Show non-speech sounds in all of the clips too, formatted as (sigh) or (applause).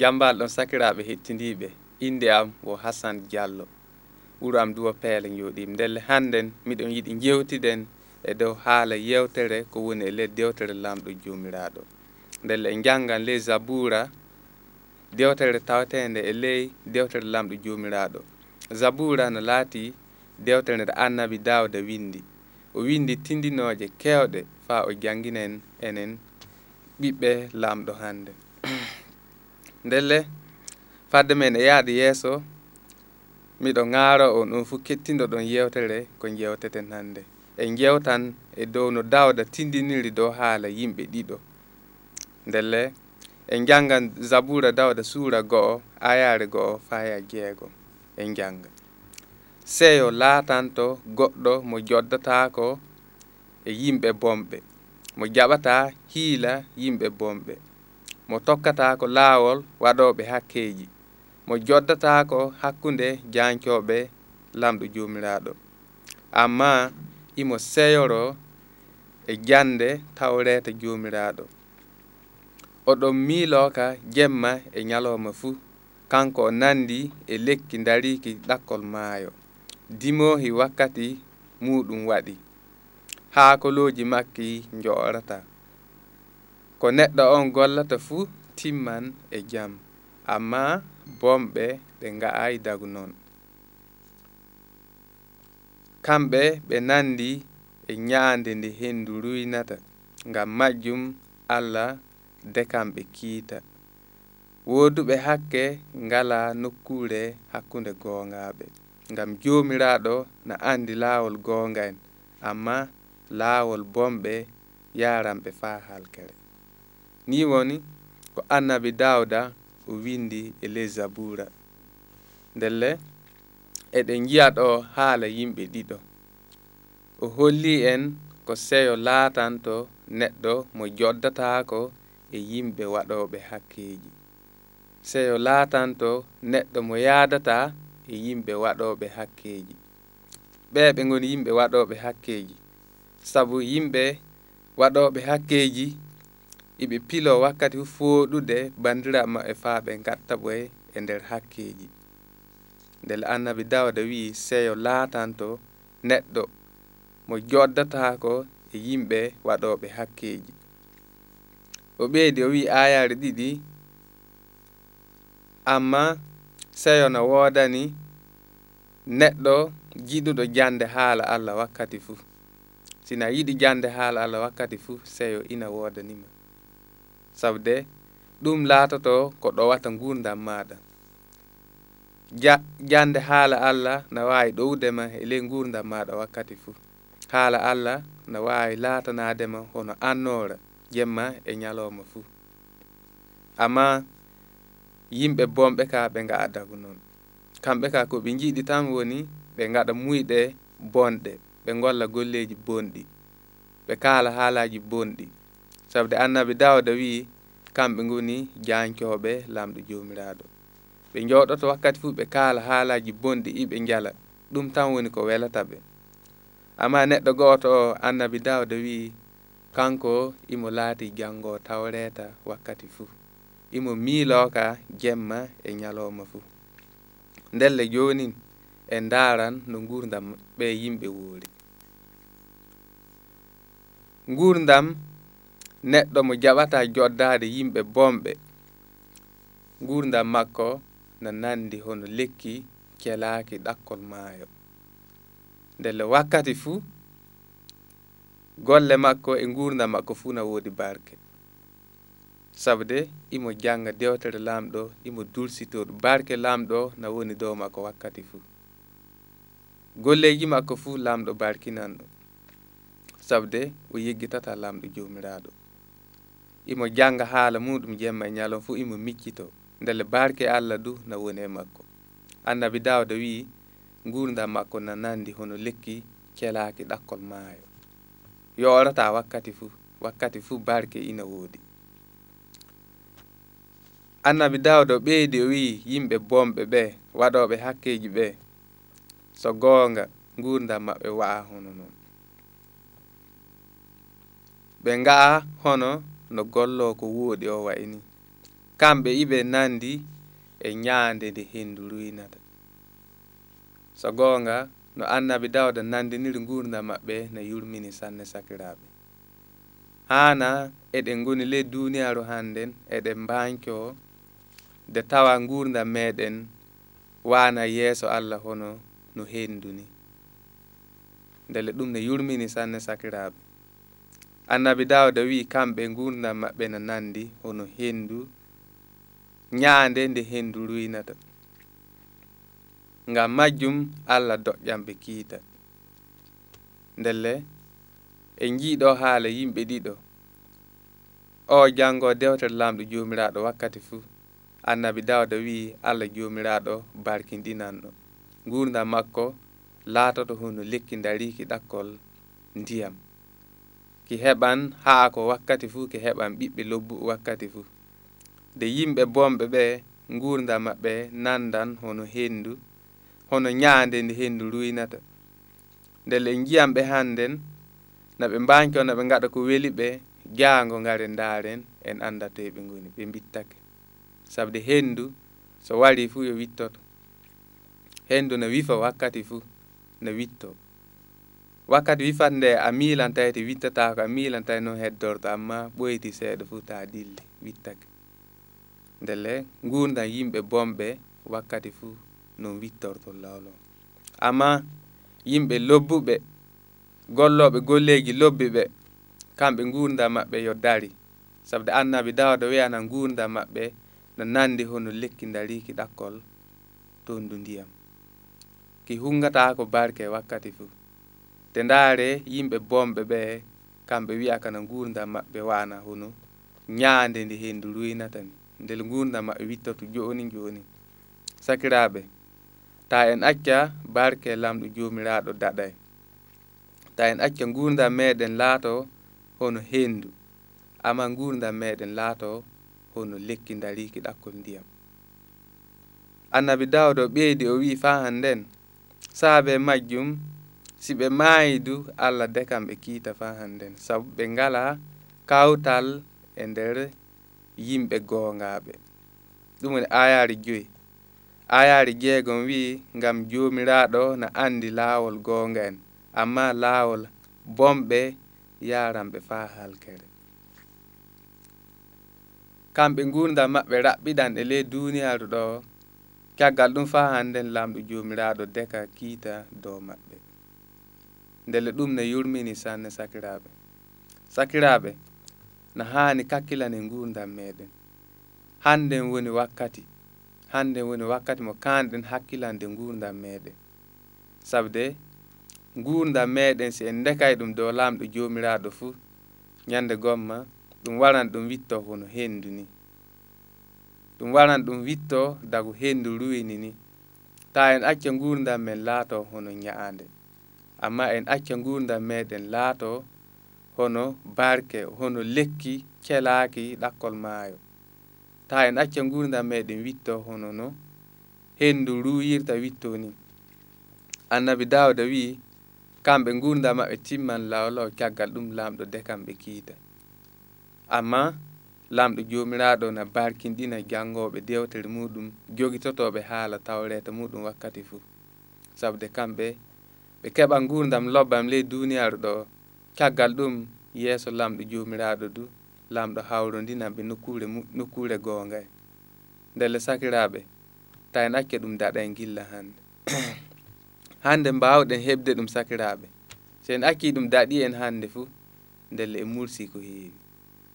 jambal ɗon sakiraɓe hettindiɓe inde am wo hassan diallo. Ɓuuro am duwa peele jooɗim ndelle hannden miɗon yiɗi jewtiden e dow haala yewtere ko woni e, e ley dewtere lamɗo jomiraɗo ndelle en janngan ley zaboura dewtere tawtende e ley dewtere lamɗo jomiraɗo zaboura no laati dewtere nde annabi dawda windi o windi tindinoje kewɗe fa o janginen enen ɓiɓɓe lamɗo hannde. ndelle. Fadde men e yahde yeeso miɗo ŋaaro on ɗum fuu kettinɗo ɗon yewtere ko jewteten hannde. En jewtan e dow no dawda tindiniri dow haala yimɓe ɗiɗo. Ndelle en janngan zabura dawda suura go'o ayare go'o faya jeego en jannga seyo laatanto goɗɗo mo joddatako e yimɓe bomɓe. Mo jaɓata hiila yimɓe bomɓe. mo tokkata ko laawol waɗoɓe hakkeji mo joddata ko hakkunde jancoɓe lamɗo jomiraɗo amma imo seyoro e jande tawreta jomiraɗo oɗon miiloka jemma e ñalowma fuu kanko o nandi e lekki dariki ɗakkol maayo. Dimohi wakkati muɗum waɗi haakoloji makki joorata ko neɗɗo on gollata fuu timman e jam. Amma bomɓe ɓe nga'ayi dagu noon kamɓe ɓe nandi e ñaande nde hendu ruynata ngam majjum allah dekamɓe kiita. Wooduɓe hakke ngala nokkure hakkunde goongaaɓe. Ngam joomiraaɗo na anndi laawol goonga en amma laawol bomɓe yaranɓe faa halkere. ni woni ko annabi dawda o windi e ley zabura. Ndelle eɗen jiya ɗo haala yimɓe ɗiɗo. O holli en ko seyo laatanto neɗɗo mo joddatako e yimɓe waɗoɓe hakkeji seyo laatanto neɗɗo mo yaadata e yimɓe waɗoɓe hakkeji ɓe ɓe goni yimɓe waɗoɓe hakkeji sabu yimɓe waɗoɓe hakkeji iɓe pilo wakkati fooɗude bandiraɓe maɓɓe faa ɓe gatta ɓoye e nder hakkeji ndel annabi dawda wi'i seyo laatanto neɗɗo mo joddatako e yimɓe waɗoɓe hakkeji o ɓeydi o wi'i ayare ɗiɗi amma seyo no woodani neɗɗo jiɗuɗo jande haala allah wakkati fuu. Sina yiɗi jande haala allah wakkati fuu seyo ina woodanima sabde ɗum laatoto ko ɗowata gurdam maɗa ja jande haala allah na wawi ɗowdema e ley gurdam maɗa wakkati fuu. Haala allah na wawi laatanadema hono annora jemma e ñalowma fuu. Amma yimɓe bomɓe ka ɓe ngaada ko noon. Kamɓe ka ko ɓe jiiɗi tan woni ɓe gaɗa muyɗe bonɗe ɓe golla golleji bonɗi ɓe kaala haalaji bonɗi. sabde annabi dawda wi kamɓe ngoni jancoɓe lamɗo jomiraɗo. Ɓe jooɗoto wakkati fuu ɓe kaala haalaji bonɗi iɓe jala ɗum tan woni ko welata ɓe. Amma neɗɗo gooto o annabi dawda wi kanko imo laati janngo tawreta wakkati fuu imo miilooka jemma e ñalooma fuu ndelle jooni e ndaaran no nguurdam ɓe yimɓe woori. Nguurdam neɗɗo mo jaɓata joddade yimɓe bomɓe. Gurdam makko no nandi hono lekki kelaki ɗakkol maayo. Ndelle wakkati fuu golle makko e gurdam makko fuu no woodi barke. Sabude imo janga dewtere lamɗo imo dulsitoɗo barke lamɗo no woni dow makko wakkati fuu golleji makko fuu lamɗo barkinan ɗum sabude o yeggitata lamɗo jomiraɗo imo janga haala muɗum jemma e ñalon fuu imo miccito. Ndele barke allah du na woni e makko. Annabi dawda wi gurdam makko na nandi hono lekki celaki ɗakkol maayo. Yorata wakkati fuu wakkati fuu barke ina woodi. Annabi dawda ɓeydi o wii yimɓe bomɓe ɓe waɗoɓe hakkeji ɓe so goonga gurdam maɓɓe wa'a hono noon. Ɓe nga'a hono no gollo ko wooɗi o wayi ni. Kamɓe iɓe nandi e ñaande nde henndu ruynata so goonga no annabi dawda nandiniri gurdam maɓɓe no yurmini sanne sakiraɓe hana eɗen goni ley duniyaru hannden eɗen mbanco de tawa gurdam meɗen wana yeeso allah hono no hennduni ndele ɗum ne yurmini sanne sakiraɓe annabi dawda wi kamɓe gurdam maɓɓe no nandi hono hendu ñaande nde hendu ruynata ngam majjum allah doƴƴamɓe kiita. Ndelle en jiiɗo haala yimɓe ɗiɗo. O janngo dewtere lamɗo joomiraaɗo wakkati fuu annabi dawda wi allah joomiraaɗo barkindinanɗo gurdam makko laatoto hono lekki dariki ɗakkol ndiyam. ki heɓan haa ko wakkati fuu ki heɓan ɓiɓɓe lobbu wakkati fuu. Nde yimɓe bomɓe ɓe nguurdam maɓɓe nandan hono hendu hono ñaande nde hendu ruynata ndele en njiyam ɓe hannden no ɓe mbanki no ɓe ngaɗa ko weli ɓe jaango ngare ndaaren en annda toye ɓe ngoni ɓe mbittake. Sabde hendu so wari fuu yo wittoto. Hendu no wifa wakkati fuu no wittoo wakkati wifat nde a miilan tawi wittatako a miilan tawi noon heddorto amma ɓoyti seeɗa fof ta dilli wittake. Ndele gurdan yimɓe bomɓe wakkati fuu no wittorto lawlo amma yimɓe lobbuɓe golloɓe golleji lobbi ɓe kamɓe gurdan maɓɓe yo dari. Sabde annabi dawda wiyana gurdan maɓɓe no nandi hono lekki dariki ɗakkol ton du ndiyam. Ki hungatako barke wakkati fuu. te ndaare yimɓe bomɓe ɓe kamɓe wiya kana gurdam maɓɓe wana hono ñaande nde hendu ruynata ni. Ndel gurdam maɓɓe wittoto joni joni sakiraɓe ta en acca barke lamɗo jomiraɗo daɗay. Ta en acca gurdam meɗen laato hono hendu amma gurdam meɗen laato hono lekki dariki ɗakkol ndiyam. Annabi dawdo ɓeydi o wi fa hannden saabe majjum si ɓe maayi du allah de kam ɓe kiita fa hannden. Sabu ɓe ngala kawtal e nder yimɓe goongaaɓe. Ɗum woni ayaari joyi. Ayaari jeegon wi'i ngam joomiraaɗo no anndi laawol goonga en. Amma laawol bomɓe yaranɓe faa halkere. Kamɓe gurdam maɓɓe raɓɓiɗan e ley duniyaaru ɗo caggal ɗum faa hannden lamɗo joomiraaɗo deka kiita dow maɓɓe. Ndele ɗum ne yurmini sanne sakiraɓe sakiraɓe no hani kakkilane gurdam meɗen hannden woni wakkati hannden woni wakkati mo kanɗen hakkilande gurdam meɗen sabde gurdam meɗen si en dekay ɗum dow lamɗo jomiraɗo fuu ñande gomma ɗum waran ɗum witto hono hendu ni. Ɗum waran ɗum witto dagu hendu ruwini ni. Ta en acca gurdam men laato hono ñaande amma en acca gurdam meɗen laato hono barke hono lekki celaki ɗakkol maayo. Ta en acca gurdam meɗen witto hono no hendu ruwirta witto ni. Annabi dawda wi kamɓe gurdam maɓɓe timman lawlaw caggal ɗum lamɗo dekamɓe kiita. Amma lamɗo jomiraɗo na barkinɗina jangoɓe dewtere muɗum jogitotoɓe haala tawreta muɗum wakkati fuu. Sabude kamɓe ɓe keɓa gurdam lobbam ley duniyaru ɗo caggal ɗum yeeso lamɗo jomiraɗo du lamɗo hawrodinanɓe nokkure nokkure gongay e. ndelle sakiraɓe ta en akke ɗum daɗa en gilla hande (coughs) hande mbawɗen heɓde ɗum sakiraɓe so en acci ɗum daɗi en hande fuu ndelle e mursi ko heewi.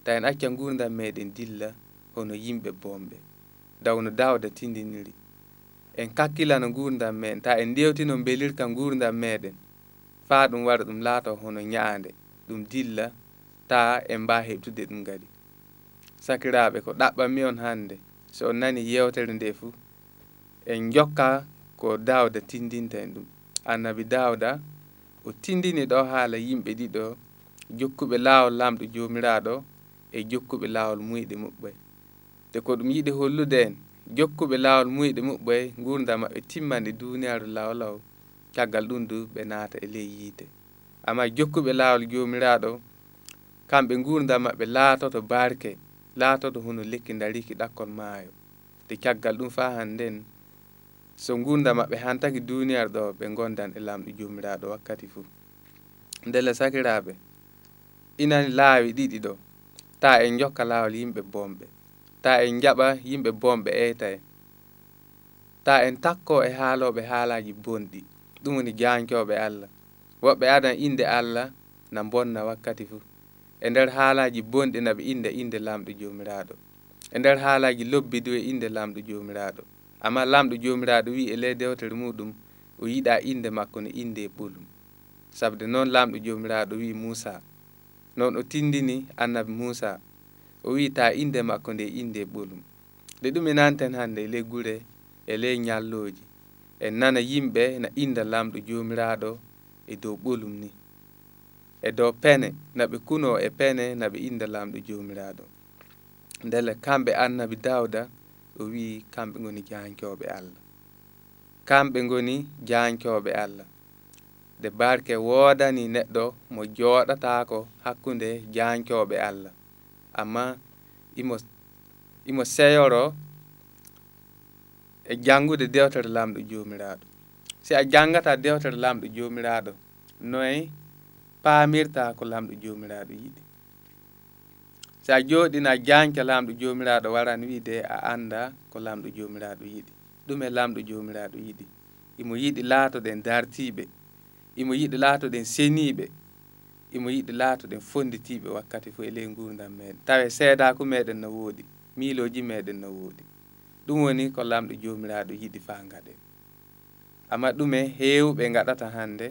Ta en acca gurdam meɗen dilla hono yimɓe bomɓe dawno dawda tindiniri en kakkilano gurdam meɗen ta en ndewtino belirka gurdam meɗen. Faa ɗum wara ɗum laato hono ñaande ɗum dilla ta en mba heɓtude ɗum gadi sakiraɓe ko ɗaɓɓanmi on hannde so on nani yewtere nde fuu en jokka ko dawda tindinta en ɗum. Annabi dawda o tindini ɗo haala yimɓe ɗiɗo jokkuɓe laawol lamɗo joomiraɗo e jokkuɓe laawol muyɗe muɓɓe te ko ɗum yiɗi hollude en jokkuɓe laawol muyɗe muɓɓoye gurdam maɓɓe timmande duniyaaru lawlaw caggal ɗum du ɓe naata e ley yiite. Amma jokkuɓe laawol joomiraaɗo kamɓe gurdam maɓɓe laatoto barke laatoto hono lekki dariki ɗakkol maayo. Te caggal ɗum fa hannden so gurdam maɓɓe hantaki duniyaaru ɗo ɓe gondan e lamɗo joomiraaɗo wakkati fuu. Ndele sakiraaɓe inani laawi ɗiɗi ɗo ta en jokka laawol yimɓe bomɓe ta en jaɓa yimɓe bonɓe eyta en ta en takko e haaloɓe haalaji bonɗi. Ɗum woni jankoɓe allah. Woɓɓe adan inde allah na bonna wakkati fuu. E nder haalaji bonɗi naɓe inde inde lamɗo jomiraɗo e nder haalaji lobbi du e inde lamɗo jomiraɗo amma lamɗo jomiraɗo wi e ley dewtere muɗum o yiɗa inde makko no inde e ɓolum. Sabde noon lamɗo jomiraɗo wi moussa noon o tindini annabi moussa o wi ta inde makko nde innde ɓolum. Nde ɗum e nanten hannde e leggure e ley ñalloji en nana yimɓe na inda lamɗo jomiraɗo e dow ɓolum ni. E dow pene naɓe kuno e pene naɓe inda lamɗo jomiraɗo. Ndele kamɓe annabi dawda o wi kamɓe goni jankoɓe allah. Kamɓe goni jankoɓe allah. Nde barke woodani neɗɗo mo jooɗatako hakkunde jankoɓe allah. amma imo imo seyoro e janngude dewtere lamɗo jomiraɗo. Si a jangata dewtere lamɗo jomiraɗo noye paamirta ko lamɗo jomiraɗo yiɗi. So a jooɗina jaanke laamɗo joomiraaɗo waran wiide a anda ko lamɗo jomiraɗo yiɗi. Ɗum e lamɗo jomiraɗo yiɗi. Imo yiɗi laatoɗen dartiɓe imo yiɗi laatoɗen seniɓe imo yiɗi laatoɗen fonditiɓe wakkati fo e ley gurdam meɗen tawe seedaku meɗen no wooɗi miiloji meɗen no wooɗi ɗum woni ko lamɗo jomiraɗo yiɗi fa gaɗen amma ɗume heewɓe gaɗata hannde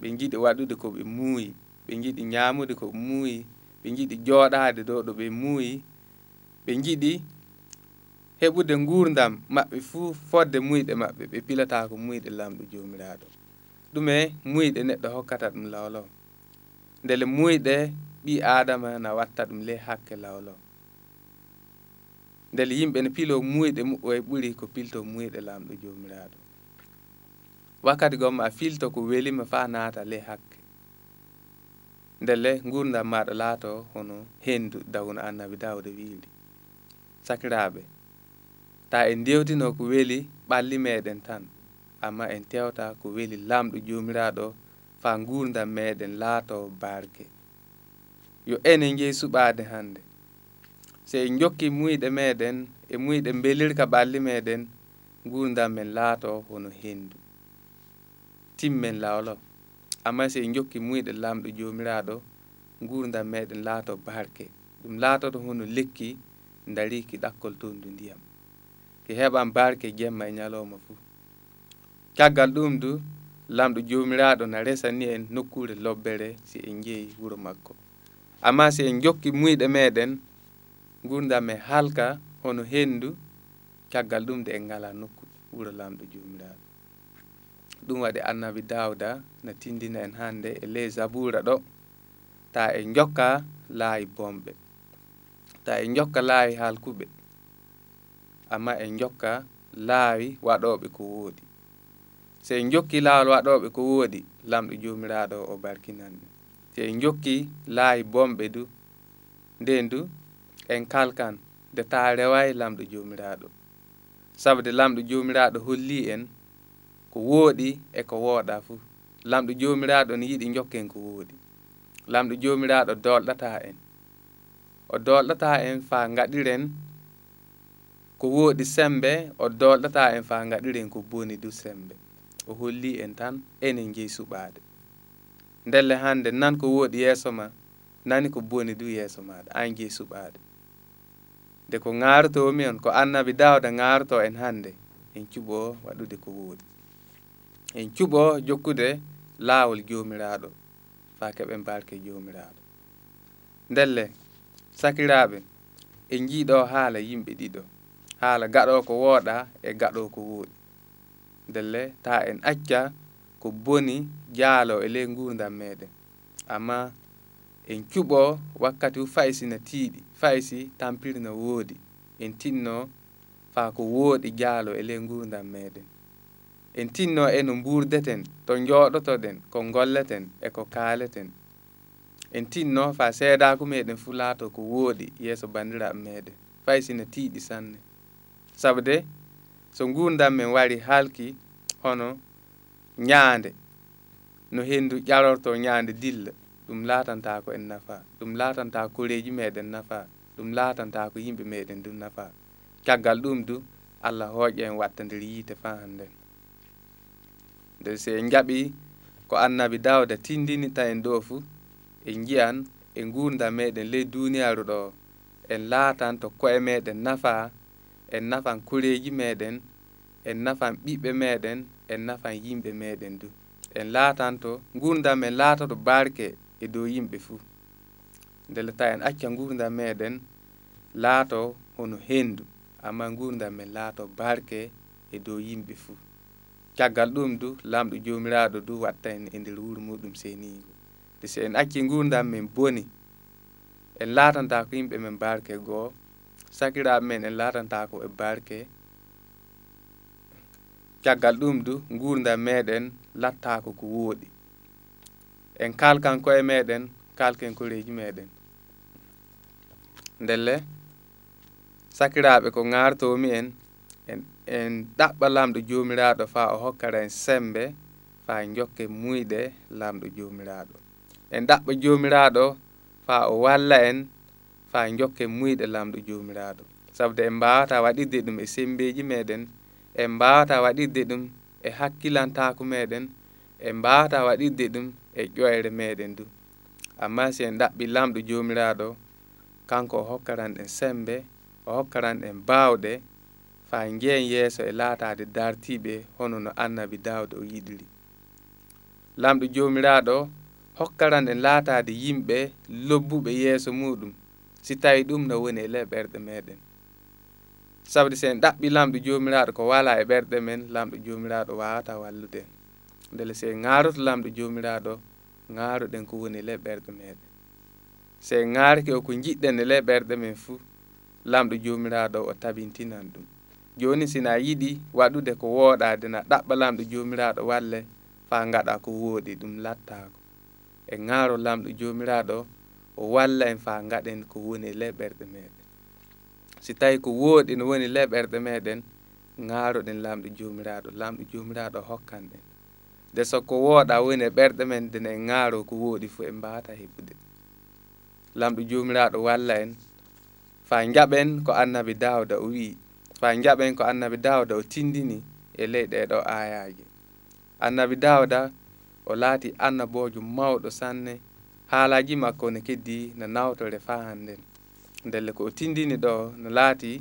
ɓe jiɗi waɗude ko ɓe muuyi ɓe jiɗi ñaamude ko ɓe muuyi ɓe jiɗi jooɗaade ɗo ɗo ɓe muuyi ɓe jiɗi heɓude nguurdam maɓɓe fuu fodde muyɗe maɓɓe ɓe pilata ko muyɗe lamɗo joomiraaɗo. Ɗume muyɗe neɗɗo hokkata ɗum lawlaw. ndele muyɗe ɓi adama na watta ɗum ley hakke lawlo. Ndele yimɓe ne pilo muyɗe muɓɓo e ɓuri ko pilto muyɗe lamɗo jomiraɗo. Wakkati gomma a filto ko welima fa naata ley hakke. Ndele gurdam maɗa laato hono hendu dawno annabi dawde wiiri sakiraɓe ta en dewtino ko weli ɓalli meɗen tan amma en tewta ko weli lamɗo jomiraɗo faa gurdam meɗen laato barke. Yo enen jeey suɓaade hannde. So en jokki muyɗe meɗen e muyɗe belirka ɓalli meɗen gurdam men laato hono henndu. Timmen lawlo amma so en jokki muyɗe lamɗo joomiraaɗo gurdam meɗen laato barke. Ɗum laatoto hono lekki dariki ɗakkol tondu ndiyam. Ke heɓan barke jemma e ñalowma fuu. Caggal ɗum du lamɗo jomiraɗo na resani en nokkure lobbere si en jeeyi wuro makko. Amma si en jokki muyɗe meɗen gurdam e halka hono hendu caggal ɗum de en ngala nokku wuro lamɗo jomiraɗo. Ɗum waɗi annabi dawda no tindina en hannde e ley zabura ɗo ta e jokka laayi bomɓe. Ta e jokka laayi halkuɓe. Amma en jokka laawi waɗoɓe ko woodi. so en jokki laawol waɗooɓe ko woodi lamɗo joomiraaɗo o barkinan ɗum so en jokki laayi bomɓe du nden du en kalkan nde taa rewayi lamɗo joomiraaɗo sabu de lamɗo joomiraaɗo holli en ko wooɗi e ko wooɗaa fuu. Lamɗo joomiraaɗo ne yiɗi jokken ko wooɗi lamɗo joomiraaɗo dolɗata en. O dolɗata en faa ngaɗiren ko wooɗi sembe o dolɗata en faa ngaɗiren ko boni du sembe. o holli en tan enen jeyi suɓaade. Ndelle hannde nan ko wooɗi yeeso ma nani ko boni du yeeso maɗa an jeyi suɓaade. Nde ko ŋaarotomi on ko annabi dawda ŋaaroto en hannde en cuɓo waɗude ko woodi. En cuɓo jokkude laawol joomiraaɗo faa keɓen barke joomiraaɗo. Ndelle sakiraaɓe en jiiɗo haala yimɓe ɗiɗo. Haala gaɗo ko wooɗa e gaɗo ko wooɗi ndelle ta en acca ko boni jaalo e ley gurdam meɗen. Amma en cuɓo wakkati fu fayi sina tiiɗi faysi si tampiri no woodi. En tinno faa ko wooɗi jaalo e ley gurdam meɗen. En tinno e no mburdeten to jooɗotoɗen ko golleten e ko kaaleten. En tinno faa seedaku meɗen fu laato ko wooɗi yeeso bandiraɓe meɗen. Fayi sina tiiɗi sanne. Sabu de so gurdam men wari halki hono ñaande no hendu ƴarorto ñaande dilla. Ɗum laatanta ko en nafa. Ɗum laatanta koreji meɗen nafa. Ɗum laatanta ko yimɓe meɗen du nafa. Caggal ɗum du allah hooƴa en watta nder yiite fa hannden nde si en jaɓi ko annabi dawda tindini ta en ɗo fuu en jiyan e, e gurdam meɗen ley duniyaru ɗo en laatan to koye meɗen nafa en nafan koreeji meɗen en nafan ɓiɓɓe meɗen en nafan yimɓe meɗen du. En laatanto gurdam en laatoto barke e dow yimɓe fuu. Ndele ta en acca gurdam meɗen laato hono hendu amma gurdam men laato barke e dow yimɓe fuu. Caggal ɗum du lamɗo jomiraɗo du watta en e nder wuuro muɗum senigo te si en acci gurdam men boni en laatanta ko yimɓe men barke goo sakiraɓe men en laatantako e barke. Caggal ɗum du gurdam meɗen lattako ko wooɗi en kalkan koye meɗen kalken koreji meɗen ndelle sakiraɓe ko gartomi en en en ɗaɓɓa lamɗo jomiraɗo fa o hokkara en sembe fa jokke muyɗe lamɗo jomiraɗo en ɗaɓɓa jomiraɗo fa o walla en fa jokken muyɗe lamɗo jomiraɗo. Saabu en mbawata waɗirde ɗum e sembeji meɗen en mbawata waɗirde ɗum e hakkilantaku meɗen en mbawata waɗirde ɗum e ƴoyre meɗen du. Amma si en ɗaɓɓi lamɗo jomiraɗo kanko o hokkaran en sembe o hokkaran en bawɗe fa jeen yeeso e laatade dartiɓe hono no annabi dawde o yiɗiri. Lamɗo jomiraɗo hokkaran en laatade yimɓe lobbuɓe yeeso muɗum. si tawi ɗum no woni e ley ɓerɗe meɗen. Sabu sen ɗaɓɓi lamɗo jomiraɗo ko wala e ɓerɗe men lamɗo jomiraɗo wawata wallude. En ndele se garoto lamɗo jomiraɗo garoɗen ko woni e ley ɓerɗe meɗen. Se garki o ko jiɗɗen e ley ɓerɗe men fuu lamɗo jomiraɗo o tabintinan ɗum. Joni sina yiɗi waɗude ko wooɗade na ɗaɓɓa lamɗo jomiraɗo walle fa gaɗa ko wooɗi ɗum lattako. E ŋaaro lamɗo jomiraɗo o walla en fa gaɗen ko woni leɓɓerɗe meɗen. Si tawi ko wooɗi no woni leɓɓerɗe meɗen gaaroɗen lamɗo jomiraɗo lamɗo jomiraɗo hokkan ɗen nde so wooɗa woni e ɓerɗe men dene en gaaro ko wooɗi fo en mbaata heɓude. Lamɗo jomiraɗo walla en fa jaɓen ko annabi dawda o wi fa jaɓen ko annabi dawda o tindini e ley ɗeɗo ayaaji annabi dawda o laati annabojo mawɗo sanne haalaji makko ne keddi no nawtore fa hannden ndelle ko o tindini ɗo no laati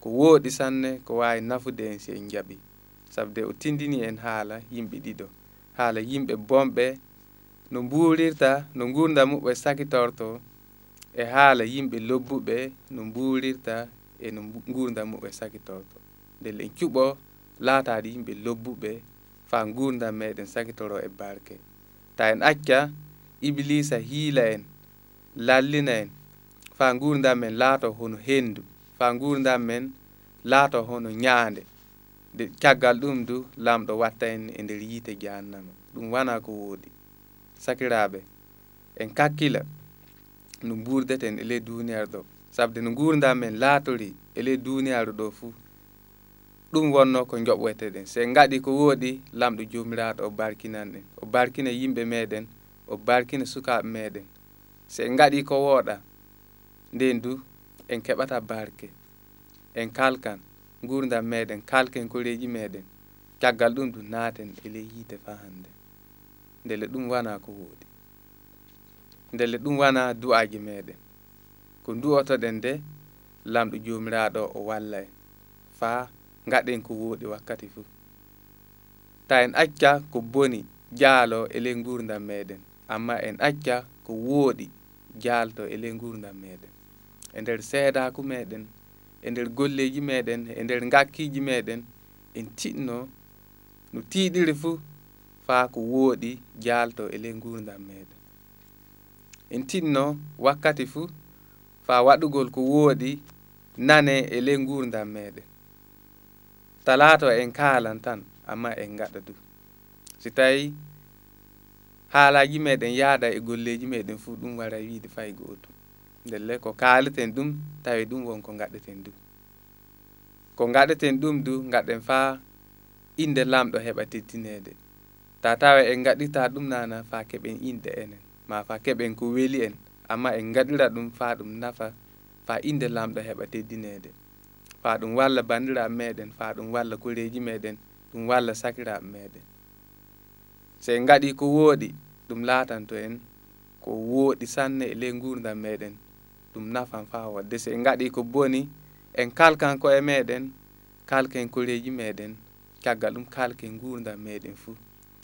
ko wooɗi sanne ko wawi nafude en si en jaaɓi sabde o tindini en haala yimɓe ɗiɗo. Haala yimɓe bomɓe no mbuurirta no gurda muɓe sakitorto e haala yimɓe lobbuɓe no mbuurirta e no gurda muɓe sakitorto. Ndelle en cuɓo laataade yimɓe lobbuɓe fa gurdam meɗen sakitoro e barke. Ta en acca iblisa hiila en lallina en. Fa gurdam men laato hono hendu fa gurdam men laato hono ñaande nde caggal ɗum du lamɗo watta en e nder yiite jahannama. Ɗum wana ko woodi. Sakiraɓe en kakkila no burdeten e ley duniyaru ɗo. Sabde no gurdam men laatori e ley duniyaru ɗo fuu ɗum wonno ko joɓoyteɗen se gaɗi ko woodi lamɗo jomiraɗo o barkinan en. O barkina yimɓe meɗen o barkina sukaɓe meɗen. Se en gaɗi ko wooɗa nden du en keɓata barke en kalkan gurdam meɗen kalken koreji meɗen. Caggal ɗum du naaten e ley yiite fa hande. Ndele ɗum wana ko wooɗi ndele ɗum wana du'aji meɗen. Ko du'otoɗen nde lamɗo jomiraɗo o walla en faa gaɗen ko wooɗi wakkati fuu ta en acca ko boni jaalo e ley gurdam meɗen. amma en acca ko wooɗi jaalto e ley gurdam meɗen e nder seedaku meɗen e nder golleji meɗen e nder gakkiji meɗen en tinno no tiiɗiri fuu faa ko wooɗi jaalto e ley gurdam meɗen en tinno wakkati fuu faa waɗugol ko wooɗi nane e ley gurdam meɗen talaato en kaalan tan amma en gaɗa du. Si tawi haalaji meɗen yaada e golleji meɗen fuu ɗum wara wiide fay gootum ndelle ko kaaleten ɗum tawi ɗum wonko gaɗeten du. Ko gaɗeten ɗum du gaɗen faa inde lamɗo heɓa teddinede ta tawa en gaɗirta ɗum nana fa keɓen inde enen ma fa keɓen ko weeli en. Amma en gaɗira ɗum fa ɗum nafa fa inde lamɗo heɓa teddinede fa ɗum walla bandiraɓe meɗen fa ɗum walla koreji meɗen ɗum walla sakiraɓe meɗen. so en gaɗi ko wooɗi ɗum laatanto en. Ko wooɗi sanne e ley gurdam meɗen ɗum nafan fa wadde so en gaɗi ko boni en kalkan koye meɗen kalken koreji meɗen caggal ɗum kalken gurdam meɗen fuu.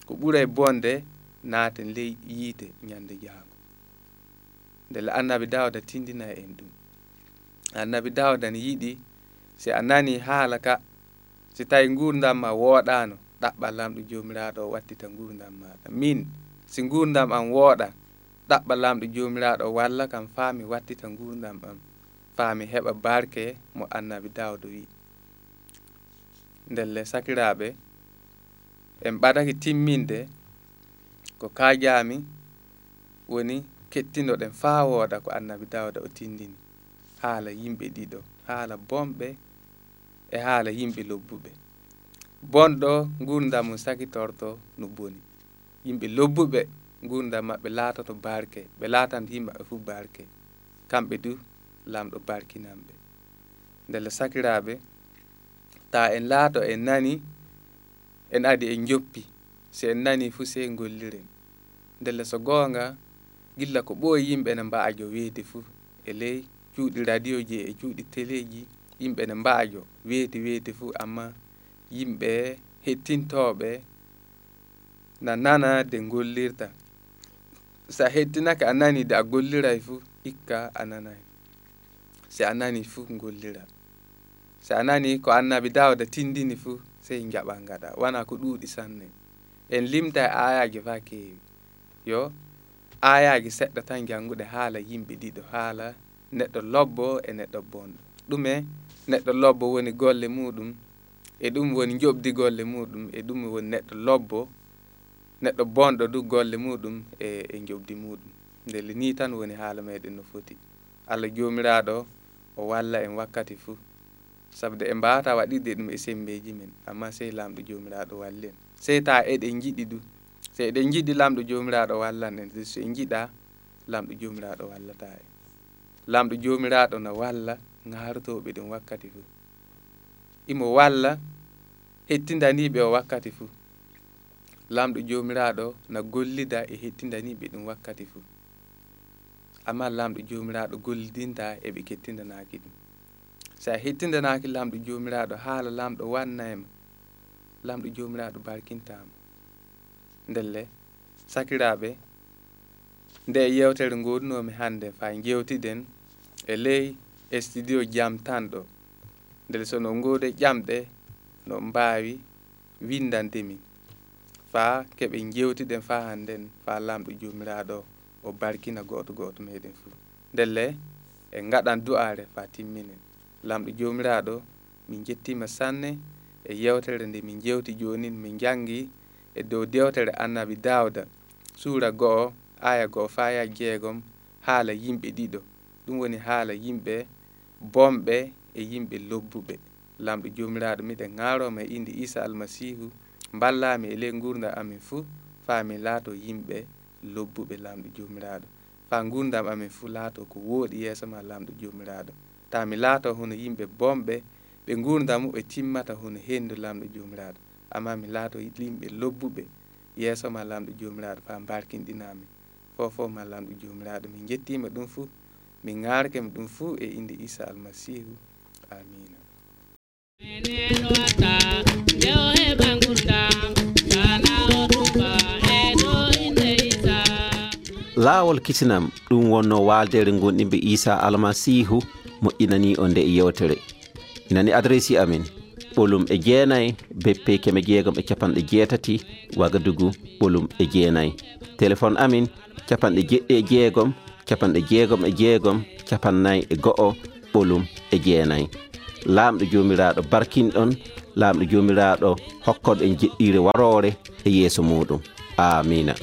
Ko ɓuuray bonde naaten ley yiite ñande jaago ndele annabi dawda tindina en ɗum. Annabi dawda ne yiɗi si a nani haala ka si tawi gurdam ma wooɗano ɗaɓɓa lamɗo jomiraɗo o wattita gurdam maɗa. Min si gurdam am wooɗa ɗaɓɓa lamɗo jomiraɗo walla kam faa mi wattita gurdam am faa mi heɓa barke mo annabi dawdo wi. Ndelle sakiraɓe en ɓadaki timminde ko kajami woni kettinoɗen faa wooɗa ko annabi dawda o tindini. Haala yimɓe ɗiɗo haala bomɓe e haala yimɓe lobbuɓe. bonɗo gurdam mum sakitorto no boni. Yimɓe lobbuɓe gurdam maɓɓe laatoto barke ɓe laatan yimɓe maɓɓe fof barke. Kamɓe du lamɗo barkinanɓe. Ndele sakiraɓe ta en laato en nani en adi en joppi si en nani fuu sey golliren. Ndelle so goonga gilla ko ɓooyi yimɓe ne mbaajo weeti fuu e ley cuuɗi radio ji e cuuɗi téléji yimɓe ne mbaajo weeti weeti fuu amma yimɓe hettintoɓe na nana de gollirta. Sa hettinaka a nani de a golliray fuu ikka a nanay. Si a nani fuu gollira si a nani ko annabi dawda tindini fuu sey jaɓa gaɗa wona ko ɗuuɗi sanne. En limta e ayaji fa keewi. Yo ayaji seɗɗa tan jangude haala yimɓe ɗiɗo haala. Neɗɗo lobbo e neɗɗo bonɗo. Ɗume neɗɗo lobbo woni golle muɗum e ɗum woni joɓdi golle muɗum e ɗum woni neɗɗo lobbo neɗɗo bonɗo du golle muɗum e e joɓdi muɗum. Ndele ni tan woni haala meɗen no foti. Allah jomiraɗo o walla en wakkati fuu. Sabde en mbawata waɗirde ɗum e sembeji men amma sey lamɗo jomiraɗo walli en sey ta eɗen jiɗi du so eɗen jiɗi lamɗo jomiraɗo wallan en so en jiɗa lamɗo jomiraɗo wallata en. Lamɗo jomiraɗo no walla garotoɓe ɗen wakkati fuu. imo walla hettindaniɓe o wakkati fuu. Lamɗo jomiraɗo o no gollida e hettindaniɓe ɗum wakkati fuu. Amma lamɗo jomiraɗo gollidinta eɓe kettindanaki ɗum. Sa hettindanaki lamɗo jomiraɗo haala lamɗo wannayma lamɗo jomiraɗo barkintama ndelle sakiraɓe nde yewtere gondunomi hande fa jewtiden e ley e studio jam tanɗo ndele sono ngoode ƴamɗe no mbaawi windande min faa keɓen jewtiden faa hannden faa laamɗo joomiraaɗo o barkina gooto gooto meeɗen fuu. Ndelle en ngaɗan du'aare faa timminen. Laamɗo joomiraaɗo min jettima sanne e yewtere nde min jewti jooni min janngi e dow dewtere annabi daawda. Suura go'o aya go'o faya jeegom haala yimɓe ɗiɗo. Ɗum woni haala yimɓe bomɓe e yimɓe lobbuɓe. Lamɗo jomiraɗo miɗen garoma e inde isa almasihu ballami e ley gurdam amin fuu famin laato yimɓe lobbuɓe lamɗo jomiraɗo. Fa gurdam amin fuu laato ko wooɗi yeeso ma lamɗo jomiraɗo. Ta mi laato hono yimɓe bomɓe ɓe gurdamu ɓe timmata hono hendu lamɗo jomiraɗo. Amma mi laato yimɓe lobbuɓe yeeso ma lamɗo jomiraɗo fa barkinɗinami fofo ma lamɗo jomiraɗo min jettima ɗum fuu min garkemo ɗum fuu e inde isa almasihu amina laawol kisinam ɗum wonno waaldere gonɗinɓe isa almasihu moƴƴinani o nde e yewtere. Inani adressi amin ɓolum e jeenayi beppe keme jeegom e capanɗe jeetati wagadugu ɓolum e jeenayi. Téléphone amin capanɗe jeɗɗi e jeegom capanɗe jeegom e jeegom capannayyi e go'o ɓolum e jeenayi. Laamɗo jomiraɗo barkinɗon laamɗo jomiraɗo hokkoɗo en jeɗɗire warore e yeeso muɗum amina